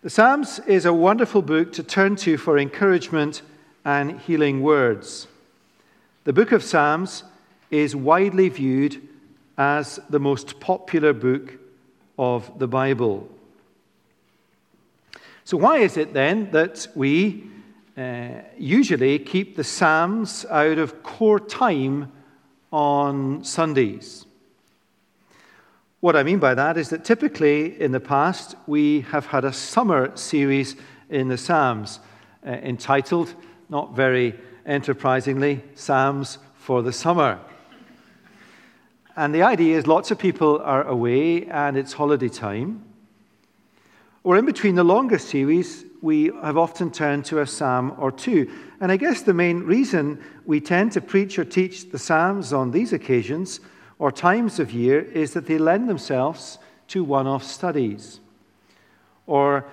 The Psalms is a wonderful book to turn to for encouragement and healing words. The book of Psalms is widely viewed as the most popular book of the Bible. So, why is it then that we uh, usually keep the Psalms out of core time on Sundays? What I mean by that is that typically in the past we have had a summer series in the Psalms uh, entitled, not very enterprisingly, Psalms for the Summer. And the idea is lots of people are away and it's holiday time. Or in between the longer series, we have often turned to a psalm or two. And I guess the main reason we tend to preach or teach the psalms on these occasions or times of year is that they lend themselves to one off studies or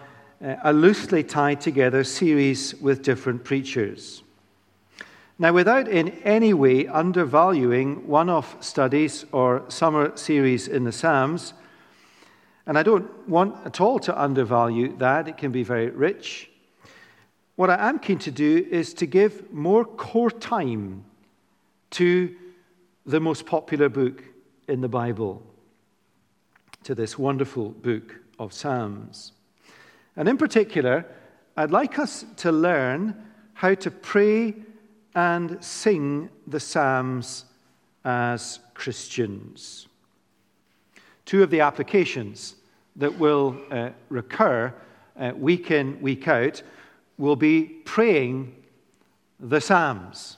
uh, a loosely tied together series with different preachers. Now, without in any way undervaluing one off studies or summer series in the Psalms, and I don't want at all to undervalue that, it can be very rich. What I am keen to do is to give more core time to the most popular book in the Bible, to this wonderful book of Psalms. And in particular, I'd like us to learn how to pray and sing the Psalms as Christians. Two of the applications that will uh, recur uh, week in, week out will be praying the Psalms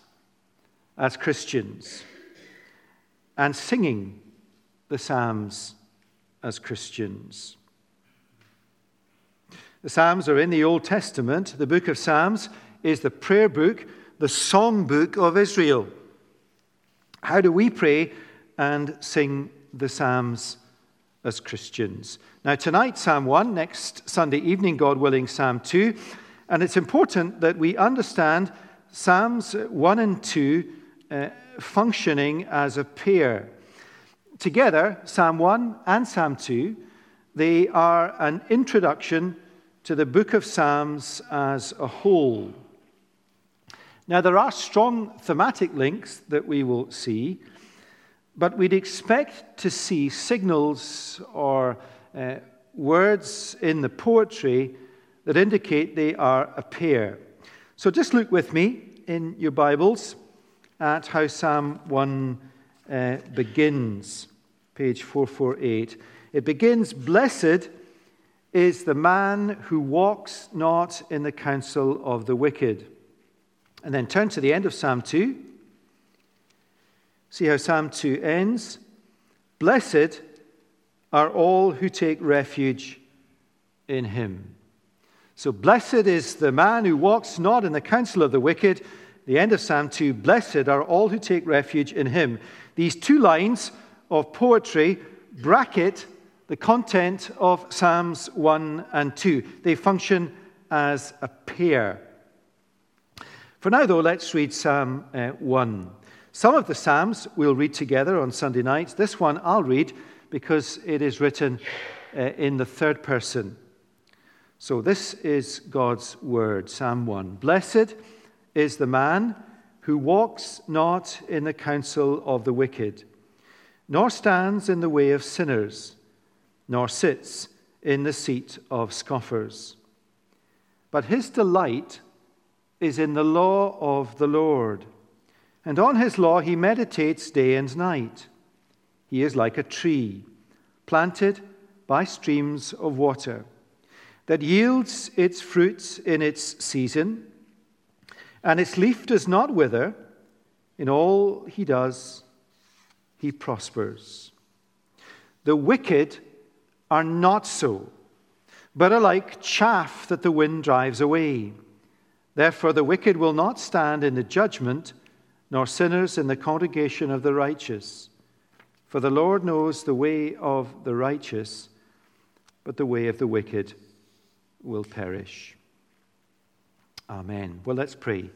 as Christians and singing the Psalms as Christians. The Psalms are in the Old Testament. The book of Psalms is the prayer book, the song book of Israel. How do we pray and sing the Psalms as Christians? Now, tonight, Psalm 1, next Sunday evening, God willing, Psalm 2. And it's important that we understand Psalms 1 and 2 uh, functioning as a pair. Together, Psalm 1 and Psalm 2, they are an introduction to the book of Psalms as a whole. Now, there are strong thematic links that we will see, but we'd expect to see signals or uh, words in the poetry that indicate they are a pair. So just look with me in your Bibles at how Psalm 1 uh, begins, page 448. It begins Blessed is the man who walks not in the counsel of the wicked. And then turn to the end of Psalm 2. See how Psalm 2 ends. Blessed are all who take refuge in him. So, blessed is the man who walks not in the counsel of the wicked, the end of Psalm 2 Blessed are all who take refuge in him. These two lines of poetry bracket the content of Psalms 1 and 2. They function as a pair. For now, though, let's read Psalm uh, 1. Some of the Psalms we'll read together on Sunday nights. This one I'll read because it is written uh, in the third person. So this is God's word, Psalm 1. Blessed is the man who walks not in the counsel of the wicked, nor stands in the way of sinners, nor sits in the seat of scoffers. But his delight is in the law of the Lord, and on his law he meditates day and night. He is like a tree planted by streams of water that yields its fruits in its season and its leaf does not wither. In all he does, he prospers. The wicked are not so, but are like chaff that the wind drives away. Therefore, the wicked will not stand in the judgment, nor sinners in the congregation of the righteous. For the Lord knows the way of the righteous, but the way of the wicked will perish. Amen. Well, let's pray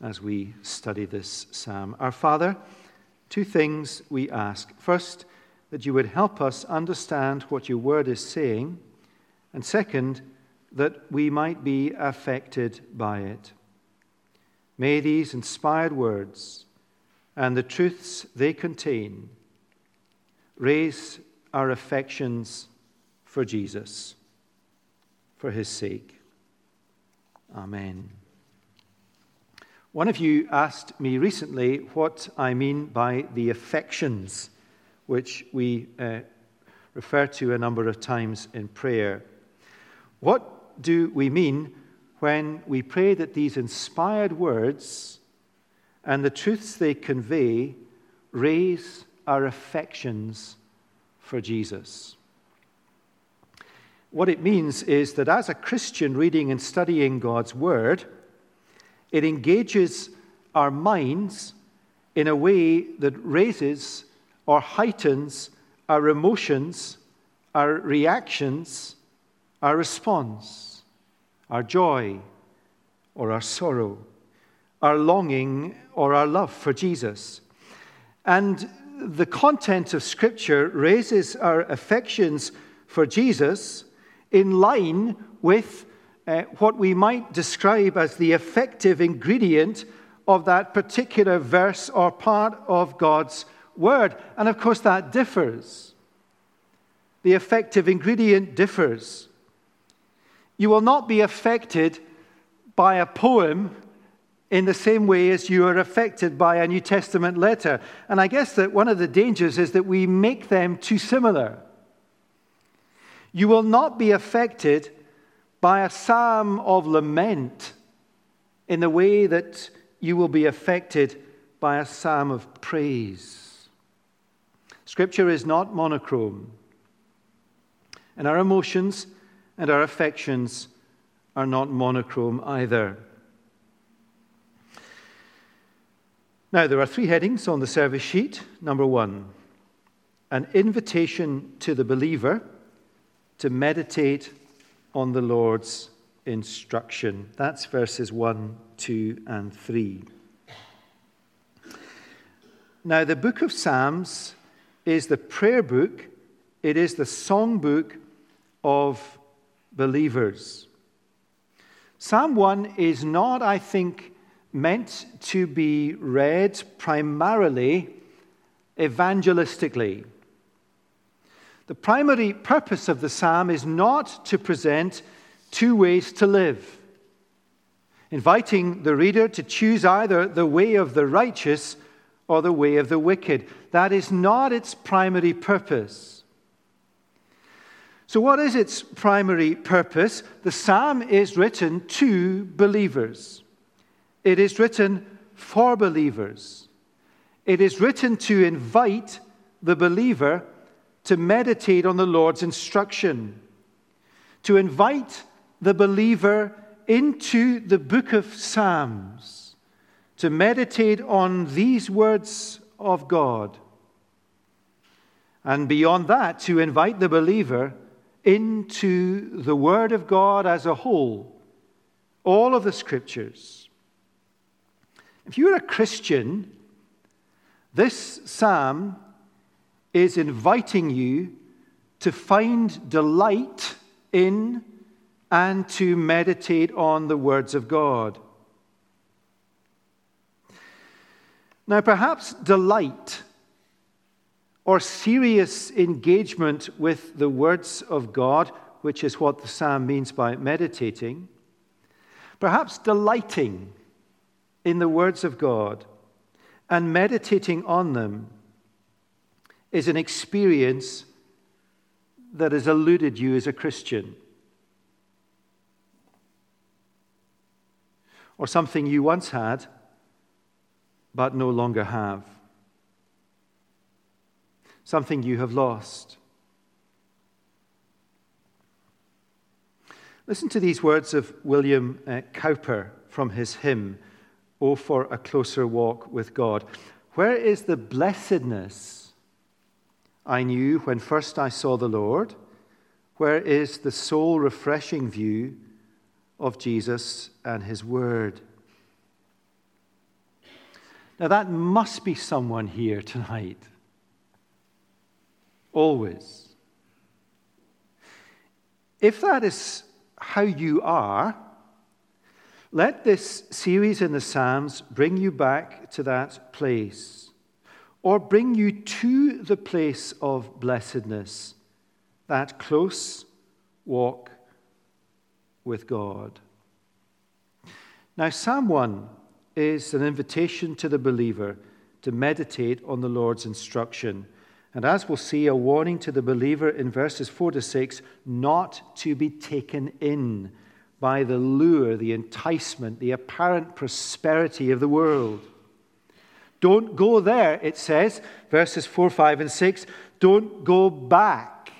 as we study this psalm. Our Father, two things we ask. First, that you would help us understand what your word is saying. And second, that we might be affected by it. May these inspired words and the truths they contain raise our affections for Jesus, for his sake. Amen. One of you asked me recently what I mean by the affections, which we uh, refer to a number of times in prayer. What do we mean when we pray that these inspired words and the truths they convey raise our affections for Jesus? What it means is that as a Christian reading and studying God's Word, it engages our minds in a way that raises or heightens our emotions, our reactions, our response, our joy or our sorrow, our longing or our love for Jesus. And the content of Scripture raises our affections for Jesus in line with uh, what we might describe as the effective ingredient of that particular verse or part of God's Word. And of course, that differs. The effective ingredient differs. You will not be affected by a poem in the same way as you are affected by a New Testament letter. And I guess that one of the dangers is that we make them too similar. You will not be affected by a psalm of lament in the way that you will be affected by a psalm of praise. Scripture is not monochrome, and our emotions and our affections are not monochrome either. Now, there are three headings on the service sheet. Number one, an invitation to the believer to meditate on the Lord's instruction. That's verses 1, 2, and 3. Now, the book of Psalms is the prayer book, it is the song book of believers. Psalm 1 is not, I think, meant to be read primarily evangelistically. The primary purpose of the psalm is not to present two ways to live, inviting the reader to choose either the way of the righteous or the way of the wicked. That is not its primary purpose. So, what is its primary purpose? The psalm is written to believers, it is written for believers, it is written to invite the believer to meditate on the Lord's instruction, to invite the believer into the book of Psalms, to meditate on these words of God. And beyond that, to invite the believer into the Word of God as a whole, all of the Scriptures. If you're a Christian, this psalm is inviting you to find delight in and to meditate on the words of God. Now, perhaps delight or serious engagement with the words of God, which is what the psalm means by meditating, perhaps delighting in the words of God and meditating on them is an experience that has eluded you as a Christian. Or something you once had, but no longer have. Something you have lost. Listen to these words of William uh, Cowper from his hymn, Oh, for a closer walk with God. Where is the blessedness? I knew when first I saw the Lord? Where is the soul refreshing view of Jesus and his word? Now, that must be someone here tonight. Always. If that is how you are, let this series in the Psalms bring you back to that place, or bring you to the place of blessedness, that close walk with God. Now, Psalm 1 is an invitation to the believer to meditate on the Lord's instruction. And as we'll see, a warning to the believer in verses 4 to 6 not to be taken in by the lure, the enticement, the apparent prosperity of the world. Don't go there, it says, verses 4, 5, and 6. Don't go back.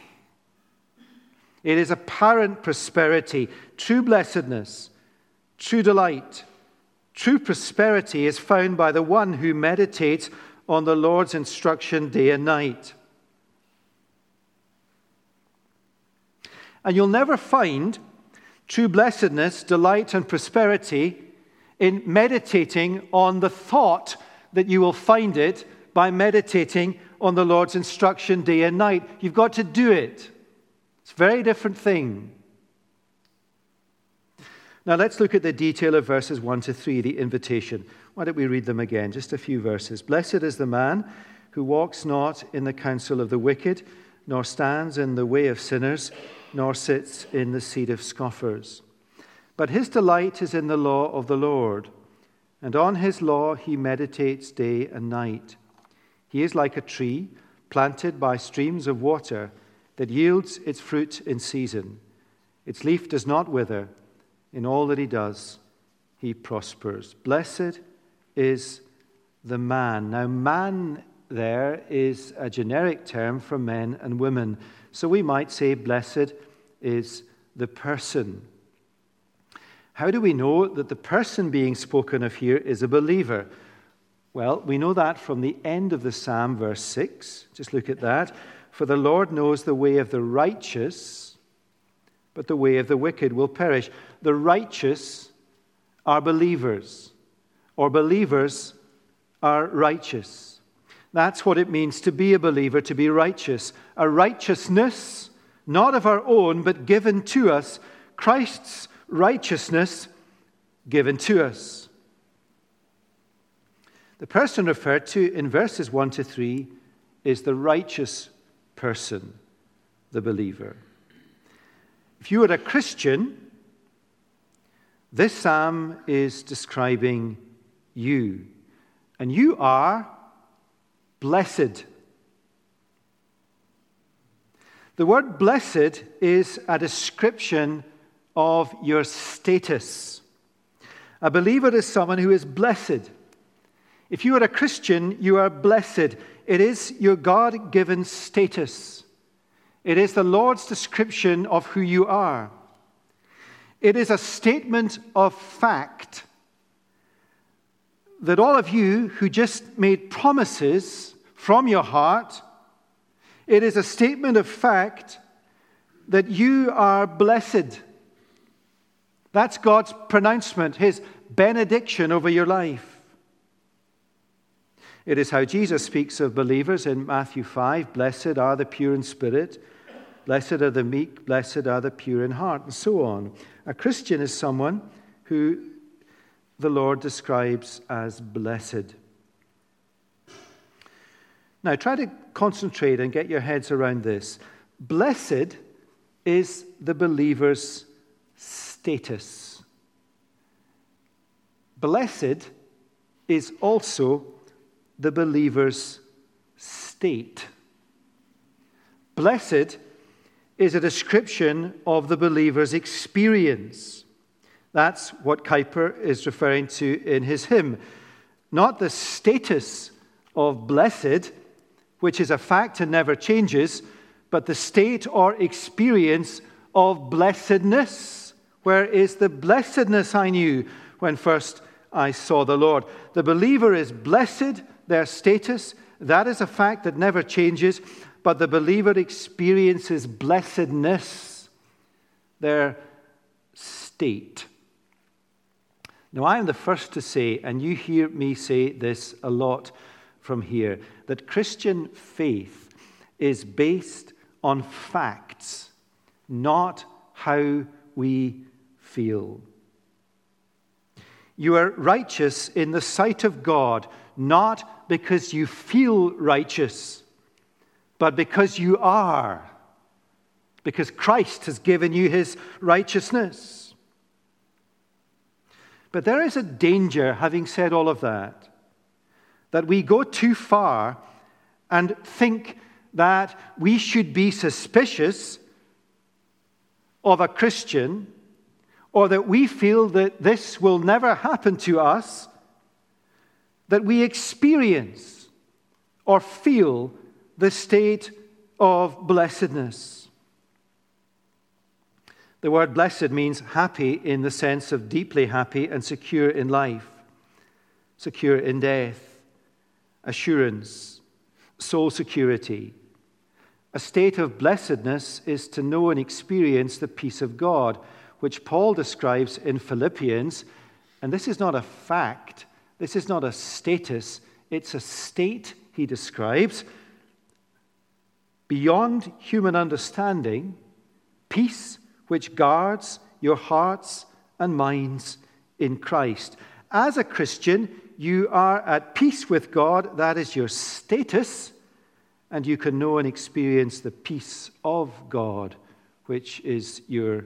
It is apparent prosperity, true blessedness, true delight, true prosperity is found by the one who meditates on the Lord's instruction day and night. And you'll never find true blessedness, delight, and prosperity in meditating on the thought that you will find it by meditating on the Lord's instruction day and night. You've got to do it. It's a very different thing. Now let's look at the detail of verses 1 to 3, the invitation. Why don't we read them again? Just a few verses. Blessed is the man who walks not in the counsel of the wicked, nor stands in the way of sinners nor sits in the seat of scoffers. But his delight is in the law of the Lord, and on his law he meditates day and night. He is like a tree planted by streams of water that yields its fruit in season. Its leaf does not wither. In all that he does, he prospers. Blessed is the man. Now, man there is a generic term for men and women. So we might say, Blessed is the person. How do we know that the person being spoken of here is a believer? Well, we know that from the end of the psalm, verse 6. Just look at that. For the Lord knows the way of the righteous, but the way of the wicked will perish. The righteous are believers, or believers are righteous. That's what it means to be a believer, to be righteous. A righteousness, not of our own, but given to us. Christ's righteousness given to us. The person referred to in verses 1 to 3 is the righteous person, the believer. If you are a Christian, this psalm is describing you. And you are blessed. The word blessed is a description of your status. A believer is someone who is blessed. If you are a Christian, you are blessed. It is your God given status. It is the Lord's description of who you are. It is a statement of fact that all of you who just made promises from your heart, it is a statement of fact that you are blessed. That's God's pronouncement, His benediction over your life. It is how Jesus speaks of believers in Matthew 5 Blessed are the pure in spirit, blessed are the meek, blessed are the pure in heart, and so on. A Christian is someone who the Lord describes as blessed. Now, try to concentrate and get your heads around this. Blessed is the believer's status. Blessed is also the believer's state. Blessed is a description of the believer's experience. That's what Cowper is referring to in his hymn. Not the status of blessed, which is a fact and never changes, but the state or experience of blessedness. Where is the blessedness I knew when first I saw the Lord? The believer is blessed, their status, that is a fact that never changes, but the believer experiences blessedness, their state. Now, I am the first to say, and you hear me say this a lot from here, that Christian faith is based on facts, not how we feel. You are righteous in the sight of God, not because you feel righteous, but because you are, because Christ has given you his righteousness. But there is a danger, having said all of that, that we go too far and think that we should be suspicious of a Christian or that we feel that this will never happen to us, that we experience or feel the state of blessedness. The word blessed means happy in the sense of deeply happy and secure in life, secure in death, assurance, soul security. A state of blessedness is to know and experience the peace of God, which Paul describes in Philippians. And this is not a fact, this is not a status, it's a state he describes. Beyond human understanding, peace which guards your hearts and minds in Christ. As a Christian, you are at peace with God, that is your status and you can know and experience the peace of God, which is your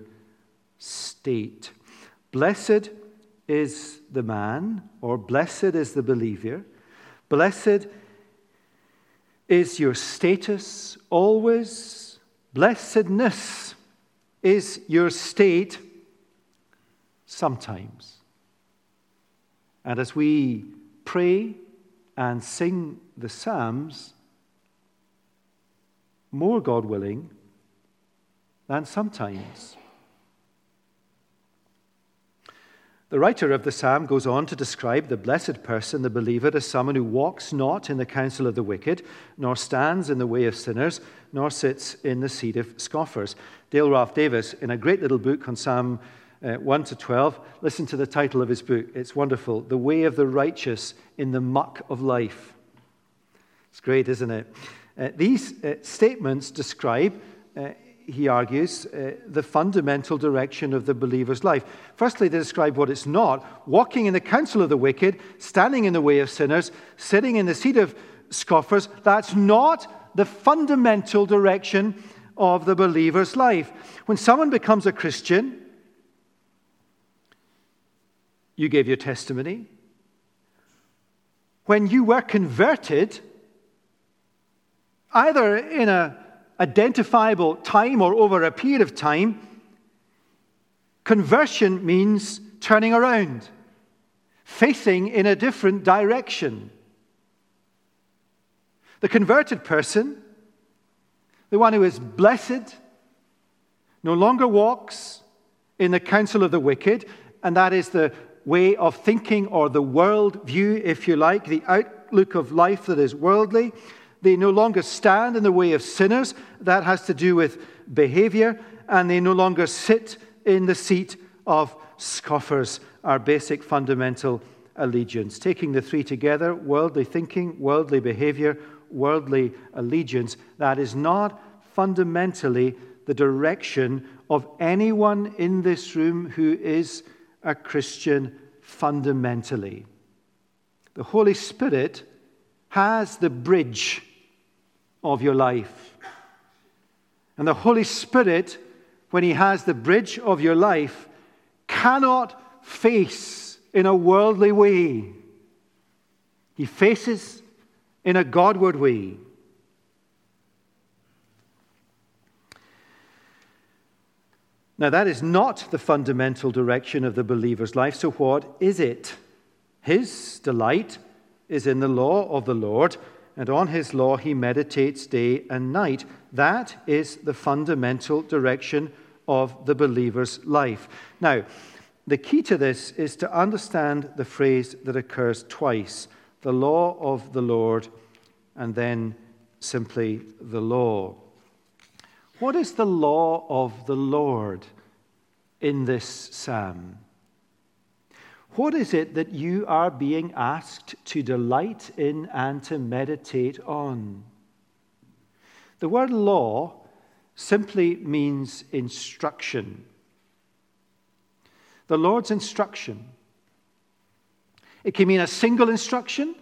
state. Blessed is the man, or blessed is the believer. Blessed is your status always. Blessedness is your state sometimes. And as we pray and sing the Psalms, more, God willing, than sometimes. The writer of the psalm goes on to describe the blessed person, the believer, as someone who walks not in the counsel of the wicked, nor stands in the way of sinners, nor sits in the seat of scoffers. Dale Ralph Davis, in a great little book on Psalm uh, 1 to 12, listen to the title of his book. It's wonderful The Way of the Righteous in the Muck of Life. It's great, isn't it? Uh, these uh, statements describe, uh, he argues, uh, the fundamental direction of the believer's life. Firstly, they describe what it's not walking in the counsel of the wicked, standing in the way of sinners, sitting in the seat of scoffers. That's not the fundamental direction of the believer's life. When someone becomes a Christian, you gave your testimony. When you were converted, either in an identifiable time or over a period of time, conversion means turning around, facing in a different direction. The converted person, the one who is blessed, no longer walks in the counsel of the wicked, and that is the way of thinking or the world view, if you like, the outlook of life that is worldly. They no longer stand in the way of sinners. That has to do with behavior. And they no longer sit in the seat of scoffers, our basic fundamental allegiance. Taking the three together worldly thinking, worldly behavior, worldly allegiance that is not fundamentally the direction of anyone in this room who is a Christian fundamentally. The Holy Spirit has the bridge of your life. And the Holy Spirit, when He has the bridge of your life, cannot face in a worldly way. He faces in a Godward way. Now, that is not the fundamental direction of the believer's life. So, what is it? His delight is in the law of the Lord, and on his law he meditates day and night. That is the fundamental direction of the believer's life. Now, the key to this is to understand the phrase that occurs twice the law of the Lord, and then simply the law. What is the law of the Lord in this psalm? What is it that you are being asked to delight in and to meditate on? The word law simply means instruction. the Lord's instruction. It can mean a single instruction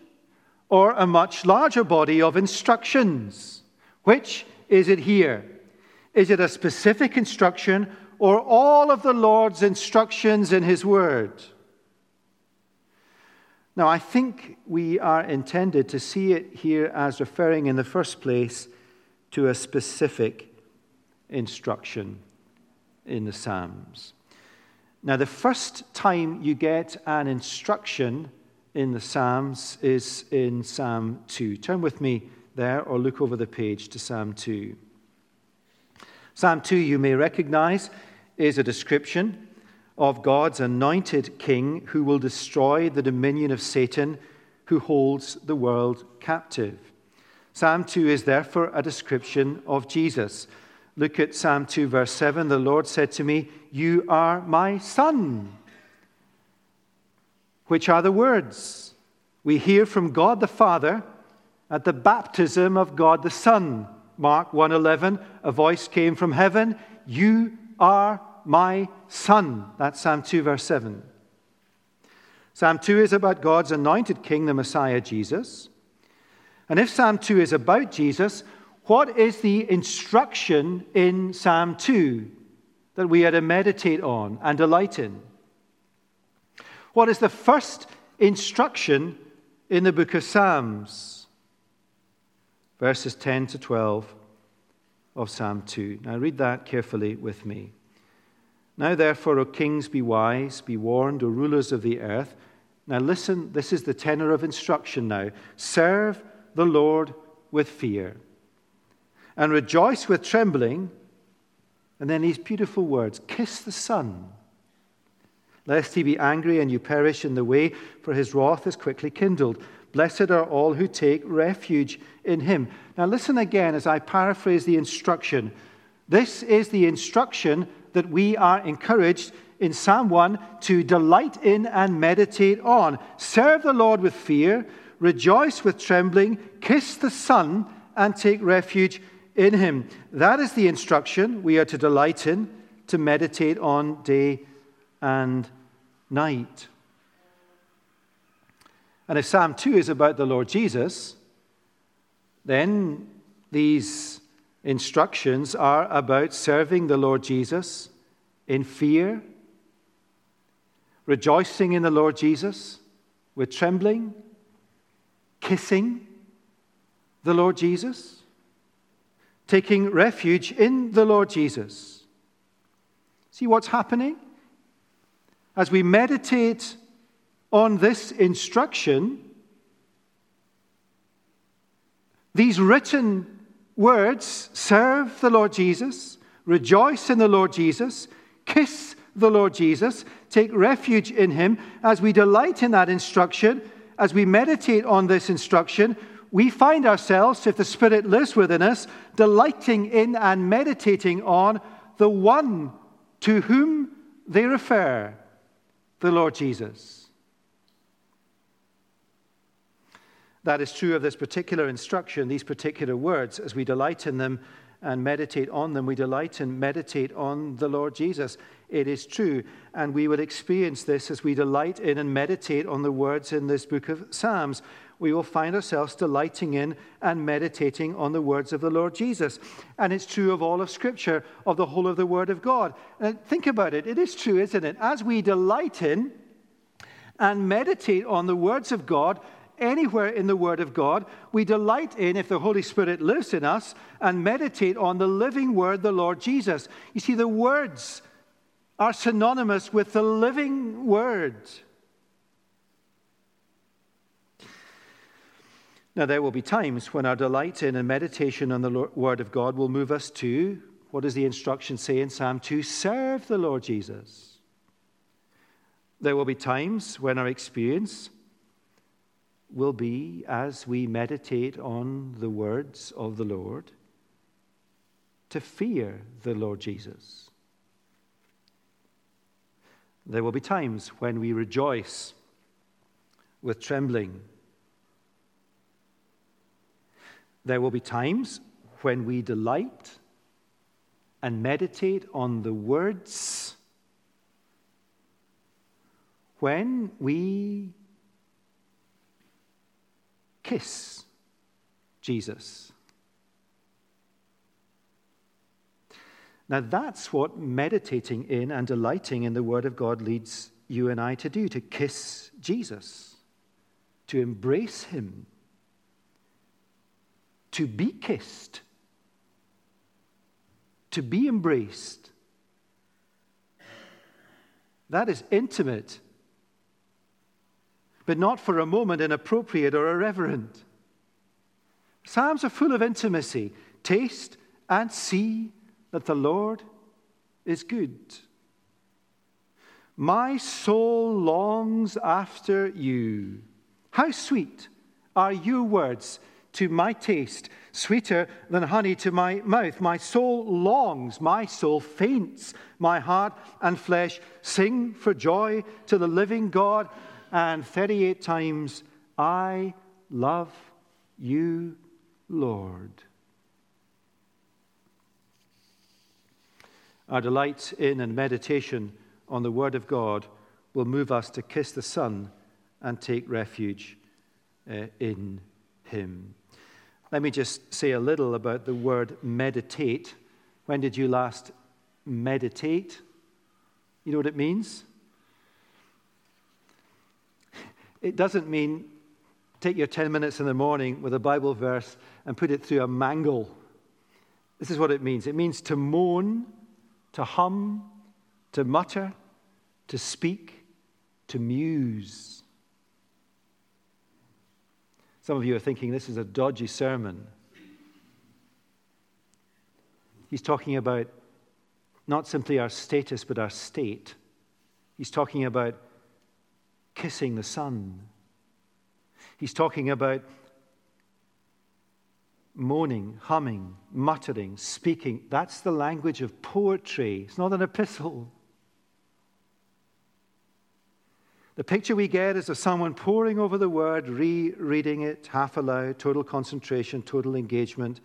or a much larger body of instructions. Which is it here? Is it a specific instruction or all of the Lord's instructions in His Word? Now, I think we are intended to see it here as referring in the first place to a specific instruction in the Psalms. Now, the first time you get an instruction in the Psalms is in Psalm 2. Turn with me there or look over the page to Psalm 2. Psalm 2, you may recognize, is a description of God's anointed king who will destroy the dominion of Satan, who holds the world captive. Psalm 2 is therefore a description of Jesus. Look at Psalm 2, verse 7. The Lord said to me, You are my son. Which are the words we hear from God the Father at the baptism of God the Son. Mark 1:11, a voice came from heaven, "You are my son." That's Psalm 2 verse 7. Psalm 2 is about God's anointed king, the Messiah Jesus. And if Psalm 2 is about Jesus, what is the instruction in Psalm 2 that we are to meditate on and delight in? What is the first instruction in the book of Psalms? Verses 10 to 12 of Psalm 2. Now read that carefully with me. Now, therefore, O kings, be wise, be warned, O rulers of the earth. Now, listen, this is the tenor of instruction now. Serve the Lord with fear, and rejoice with trembling. And then these beautiful words kiss the Son, lest he be angry and you perish in the way, for his wrath is quickly kindled. Blessed are all who take refuge in him. Now, listen again as I paraphrase the instruction. This is the instruction that we are encouraged in Psalm 1 to delight in and meditate on. Serve the Lord with fear, rejoice with trembling, kiss the Son, and take refuge in him. That is the instruction we are to delight in, to meditate on day and night. And if Psalm 2 is about the Lord Jesus, then these instructions are about serving the Lord Jesus in fear, rejoicing in the Lord Jesus with trembling, kissing the Lord Jesus, taking refuge in the Lord Jesus. See what's happening? As we meditate on this instruction, these written words serve the Lord Jesus, rejoice in the Lord Jesus, kiss the Lord Jesus, take refuge in him. As we delight in that instruction, as we meditate on this instruction, we find ourselves, if the Spirit lives within us, delighting in and meditating on the one to whom they refer, the Lord Jesus. That is true of this particular instruction, these particular words. As we delight in them and meditate on them, we delight and meditate on the Lord Jesus. It is true. And we will experience this as we delight in and meditate on the words in this book of Psalms. We will find ourselves delighting in and meditating on the words of the Lord Jesus. And it's true of all of Scripture, of the whole of the Word of God. And think about it. It is true, isn't it? As we delight in and meditate on the words of God, anywhere in the Word of God. We delight in, if the Holy Spirit lives in us, and meditate on the living Word, the Lord Jesus. You see, the words are synonymous with the living Word. Now, there will be times when our delight in and meditation on the Word of God will move us to, what does the instruction say in Psalm 2? Serve the Lord Jesus. There will be times when our experience will be as we meditate on the words of the Lord to fear the Lord Jesus. There will be times when we rejoice with trembling. There will be times when we delight and meditate on the words when we kiss Jesus. Now, that's what meditating in and delighting in the Word of God leads you and I to do to kiss Jesus, to embrace Him, to be kissed, to be embraced. That is intimate, but not for a moment inappropriate or irreverent. Psalms are full of intimacy. Taste and see that the Lord is good. My soul longs after you. How sweet are your words to my taste, sweeter than honey to my mouth. My soul longs, my soul faints, my heart and flesh sing for joy to the living God. And 38 times, I love you, Lord. Our delight in and meditation on the Word of God will move us to kiss the Son and take refuge uh, in Him. Let me just say a little about the word meditate. When did you last meditate? You know what it means? It doesn't mean take your 10 minutes in the morning with a Bible verse and put it through a mangle. This is what it means it means to moan, to hum, to mutter, to speak, to muse. Some of you are thinking this is a dodgy sermon. He's talking about not simply our status, but our state. He's talking about kissing the Son. He's talking about moaning, humming, muttering, speaking. That's the language of poetry. It's not an epistle. The picture we get is of someone poring over the word, rereading it half aloud, total concentration, total engagement,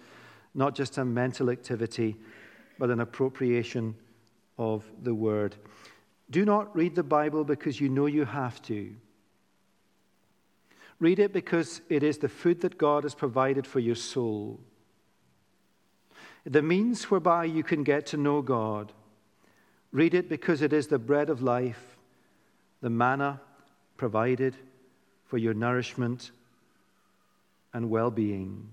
not just a mental activity, but an appropriation of the word. Do not read the Bible because you know you have to. Read it because it is the food that God has provided for your soul, the means whereby you can get to know God. Read it because it is the bread of life the manna provided for your nourishment and well being.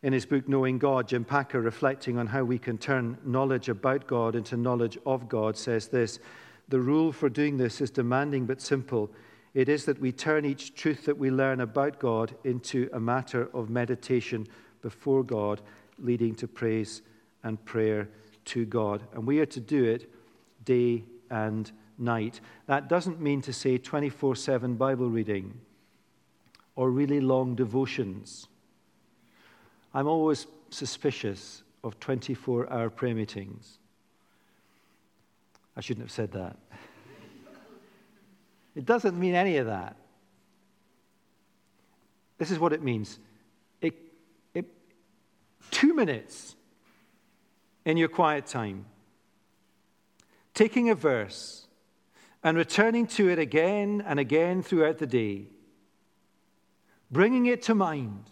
In his book, Knowing God, Jim Packer, reflecting on how we can turn knowledge about God into knowledge of God, says this The rule for doing this is demanding but simple. It is that we turn each truth that we learn about God into a matter of meditation before God, leading to praise and prayer to God. And we are to do it day and night. That doesn't mean to say 24 7 Bible reading or really long devotions. I'm always suspicious of 24 hour prayer meetings. I shouldn't have said that. it doesn't mean any of that. This is what it means it, it, two minutes in your quiet time, taking a verse and returning to it again and again throughout the day, bringing it to mind.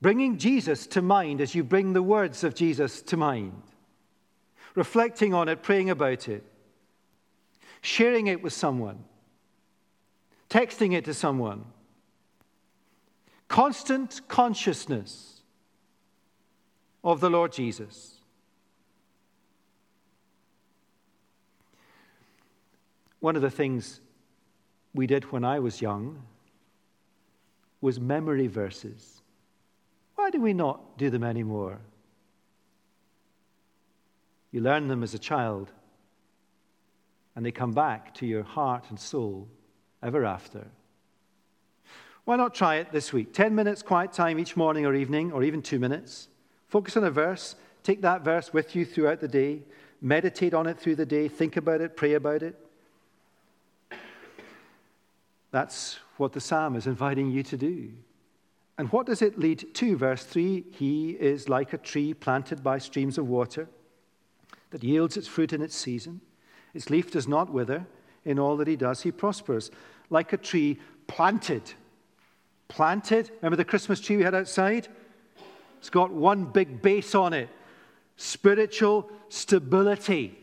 Bringing Jesus to mind as you bring the words of Jesus to mind. Reflecting on it, praying about it. Sharing it with someone. Texting it to someone. Constant consciousness of the Lord Jesus. One of the things we did when I was young was memory verses. Why do we not do them anymore? You learn them as a child, and they come back to your heart and soul ever after. Why not try it this week? 10 minutes quiet time each morning or evening, or even two minutes. Focus on a verse. Take that verse with you throughout the day. Meditate on it through the day. Think about it. Pray about it. That's what the psalm is inviting you to do. And what does it lead to? Verse 3 He is like a tree planted by streams of water that yields its fruit in its season, Its leaf does not wither. In all that he does, he prospers. Like a tree planted. Planted. Remember the Christmas tree we had outside? It's got one big base on it spiritual stability.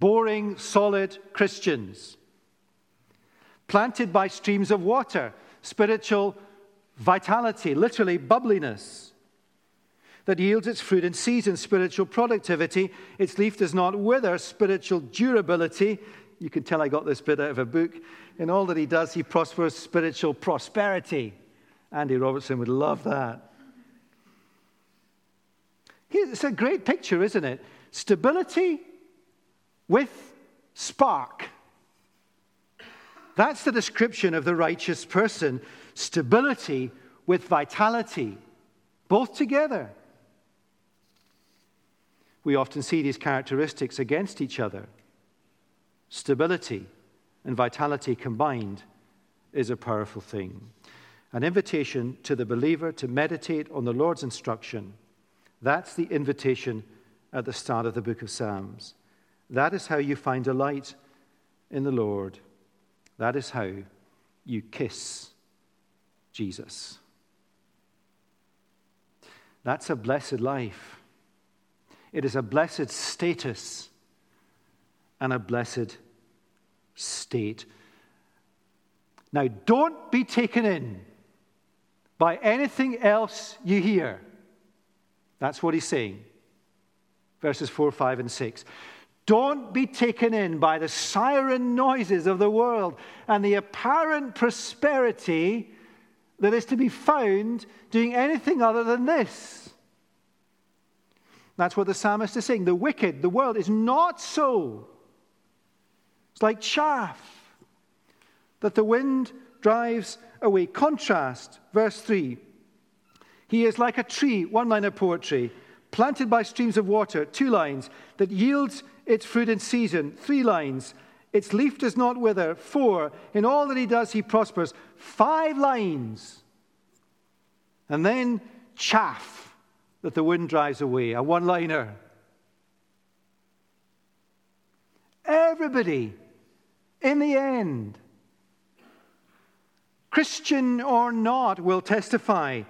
Boring, solid Christians. Planted by streams of water, spiritual vitality, literally bubbliness that yields its fruit in season, spiritual productivity. Its leaf does not wither, spiritual durability. You can tell I got this bit out of a book. In all that he does, he prospers spiritual prosperity. Andy Robertson would love that. It's a great picture, isn't it? Stability with spark. That's the description of the righteous person stability with vitality, both together. We often see these characteristics against each other. Stability and vitality combined is a powerful thing. An invitation to the believer to meditate on the Lord's instruction. That's the invitation at the start of the book of Psalms. That is how you find delight in the Lord. That is how you kiss Jesus. That's a blessed life. It is a blessed status and a blessed state. Now, don't be taken in by anything else you hear. That's what he's saying. Verses 4, 5, and 6. Don't be taken in by the siren noises of the world and the apparent prosperity that is to be found doing anything other than this. That's what the psalmist is saying. The wicked, the world is not so. It's like chaff that the wind drives away. Contrast, verse 3. He is like a tree, one line of poetry, planted by streams of water, two lines, that yields its fruit in season, three lines. Its leaf does not wither, four. In all that he does, he prospers, five lines. And then chaff that the wind drives away, a one liner. Everybody, in the end, Christian or not, will testify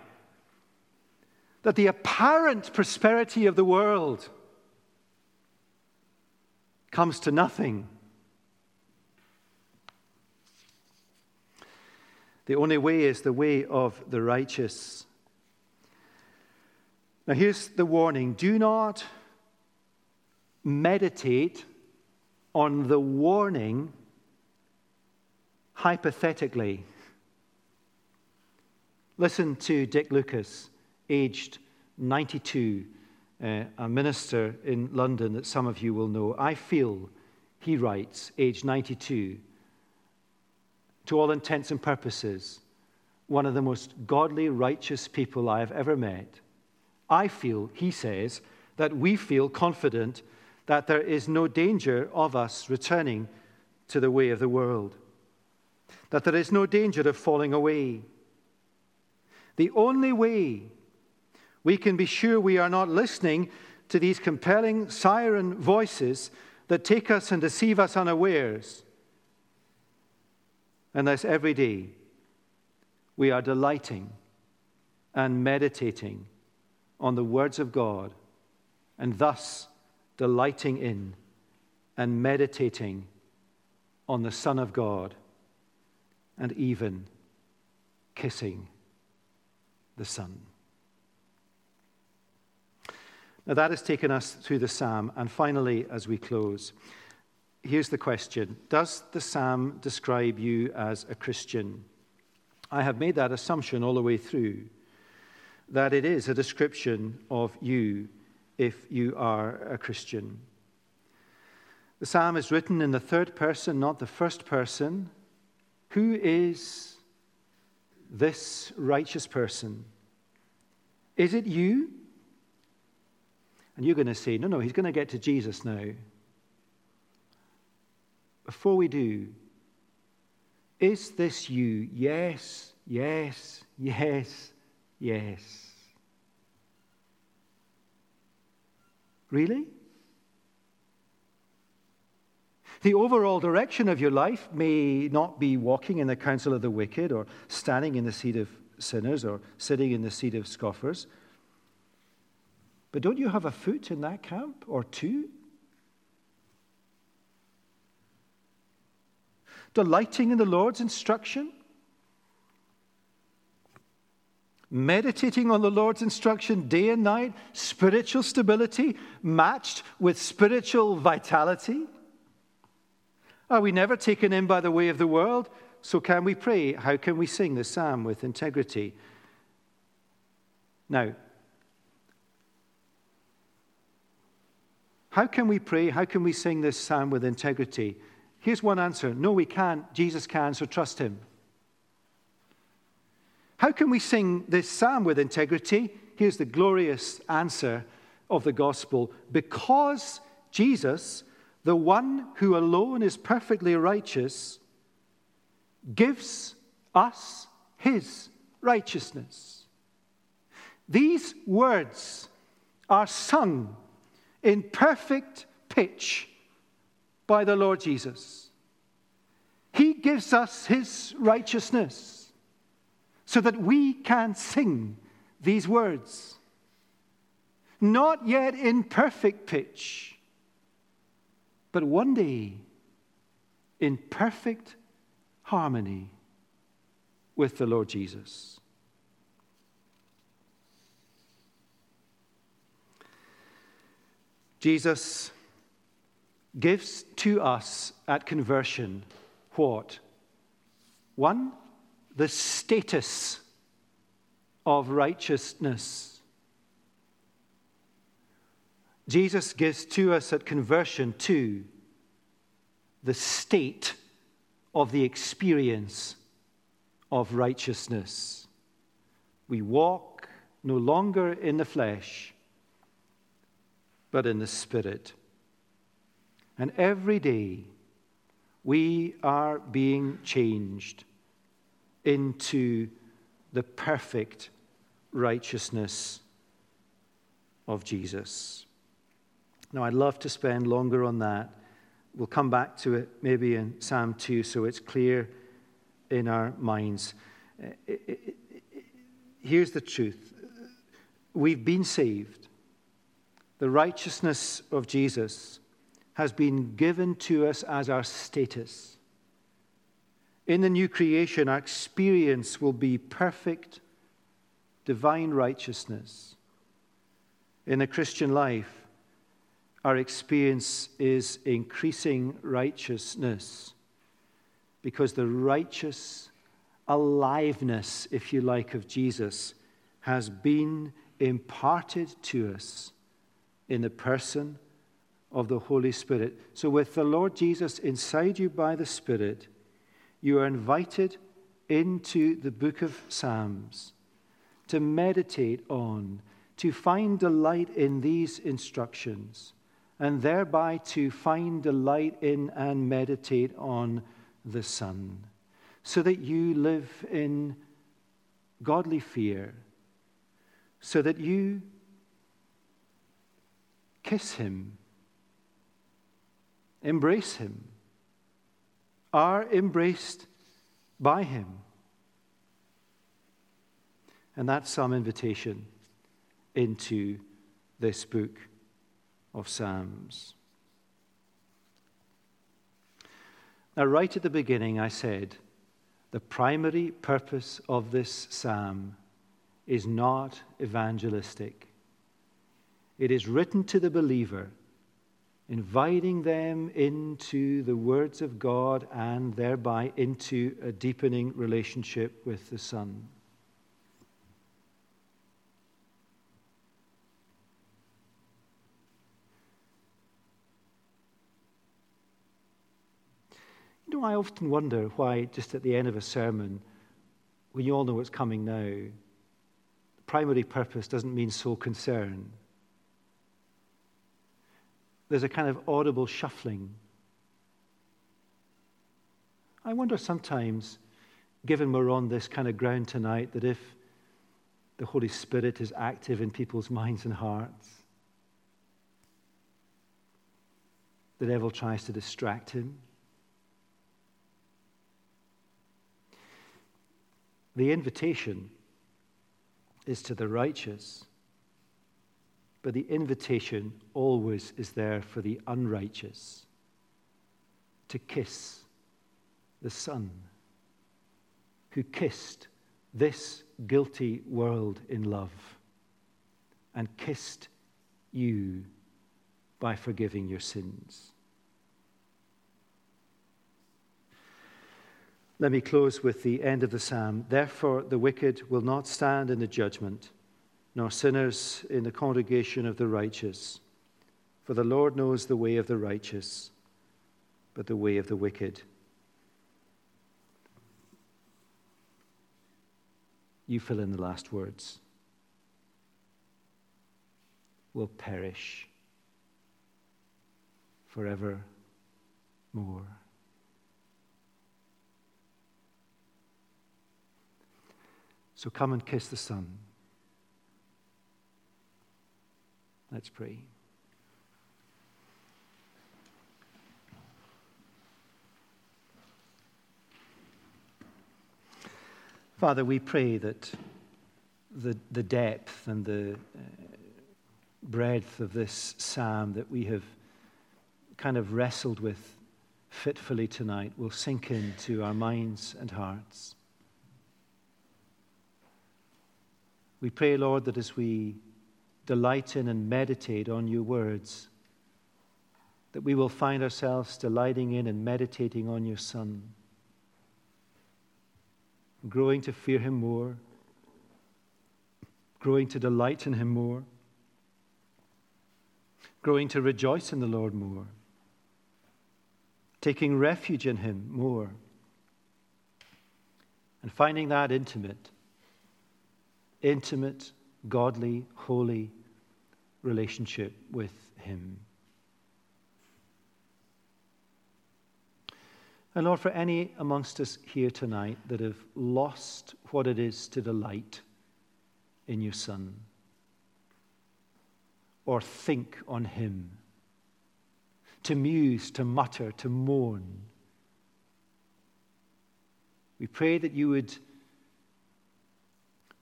that the apparent prosperity of the world comes to nothing. The only way is the way of the righteous. Now, here's the warning do not meditate on the warning hypothetically. Listen to Dick Lucas, aged 92, uh, a minister in London that some of you will know. I feel, he writes, aged 92, to all intents and purposes, one of the most godly, righteous people I have ever met. I feel, he says, that we feel confident that there is no danger of us returning to the way of the world, that there is no danger of falling away. The only way we can be sure we are not listening to these compelling siren voices that take us and deceive us unawares, unless every day we are delighting and meditating on the words of God and thus delighting in and meditating on the Son of God and even kissing the Son. Now, that has taken us through the psalm. And finally, as we close, here's the question Does the psalm describe you as a Christian? I have made that assumption all the way through that it is a description of you if you are a Christian. The psalm is written in the third person, not the first person. Who is this righteous person? Is it you? And you're going to say, no, no, he's going to get to Jesus now. Before we do, is this you? Yes, yes, yes, Yes. Really? The overall direction of your life may not be walking in the counsel of the wicked, or standing in the seat of sinners, or sitting in the seat of scoffers. But don't you have a foot in that camp, or two? Delighting in the Lord's instruction? meditating on the Lord's instruction day and night, spiritual stability matched with spiritual vitality? Are we never taken in by the way of the world? So, can we pray? How can we sing the psalm with integrity? Now, how can we pray? How can we sing this psalm with integrity? Here's one answer no, we can't. Jesus can, so trust him. How can we sing this psalm with integrity? Here's the glorious answer of the gospel because Jesus, the one who alone is perfectly righteous, gives us his righteousness. These words are sung in perfect pitch by the Lord Jesus. He gives us his righteousness so that we can sing these words. Not yet in perfect pitch, but one day in perfect harmony with the Lord Jesus. Jesus gives to us at conversion what? One, the status of righteousness. Jesus gives to us at conversion, too, the state of the experience of righteousness. We walk no longer in the flesh, but in the Spirit. And every day we are being changed into the perfect righteousness of Jesus. Now, I'd love to spend longer on that. We'll come back to it maybe in Psalm 2 so it's clear in our minds. Here's the truth we've been saved. The righteousness of Jesus has been given to us as our status. In the new creation, our experience will be perfect, divine righteousness. In the Christian life, our experience is increasing righteousness because the righteous aliveness, if you like, of Jesus has been imparted to us in the person of the Holy Spirit. So, with the Lord Jesus inside you by the Spirit, you are invited into the book of Psalms to meditate on, to find delight in these instructions, and thereby to find delight in and meditate on the Son, so that you live in godly fear, so that you kiss Him, embrace Him are embraced by Him. And that's some invitation into this book of Psalms. Now, right at the beginning, I said the primary purpose of this psalm is not evangelistic. It is written to the believer inviting them into the words of God and thereby into a deepening relationship with the Son. You know, I often wonder why, just at the end of a sermon, when you all know what's coming now, the primary purpose doesn't mean sole concern there's a kind of audible shuffling. I wonder sometimes, given we're on this kind of ground tonight, that if the Holy Spirit is active in people's minds and hearts, the devil tries to distract him. The invitation is to the righteous, but the invitation always is there for the unrighteous to kiss the Son who kissed this guilty world in love and kissed you by forgiving your sins. Let me close with the end of the psalm. Therefore, the wicked will not stand in the judgment, nor sinners in the congregation of the righteous. For the Lord knows the way of the righteous, but the way of the wicked You fill in the last words. Will perish forever more. So come and kiss the Son. Let's pray. Father, we pray that the, the depth and the uh, breadth of this psalm that we have kind of wrestled with fitfully tonight will sink into our minds and hearts. We pray, Lord, that as we delight in and meditate on your words, that we will find ourselves delighting in and meditating on your Son growing to fear Him more, growing to delight in Him more, growing to rejoice in the Lord more, taking refuge in Him more, and finding that intimate, intimate, godly, holy relationship with Him. And Lord, for any amongst us here tonight that have lost what it is to delight in your Son or think on Him, to muse, to mutter, to mourn, we pray that you would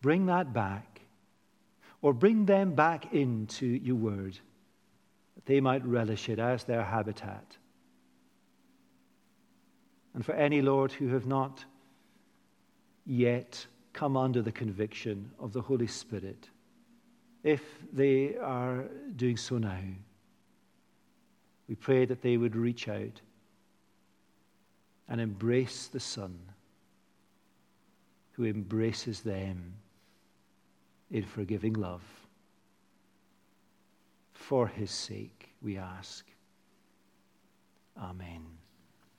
bring that back or bring them back into your word, that they might relish it as their habitat. And for any, Lord, who have not yet come under the conviction of the Holy Spirit, if they are doing so now, we pray that they would reach out and embrace the Son who embraces them in forgiving love. For his sake, we ask. Amen.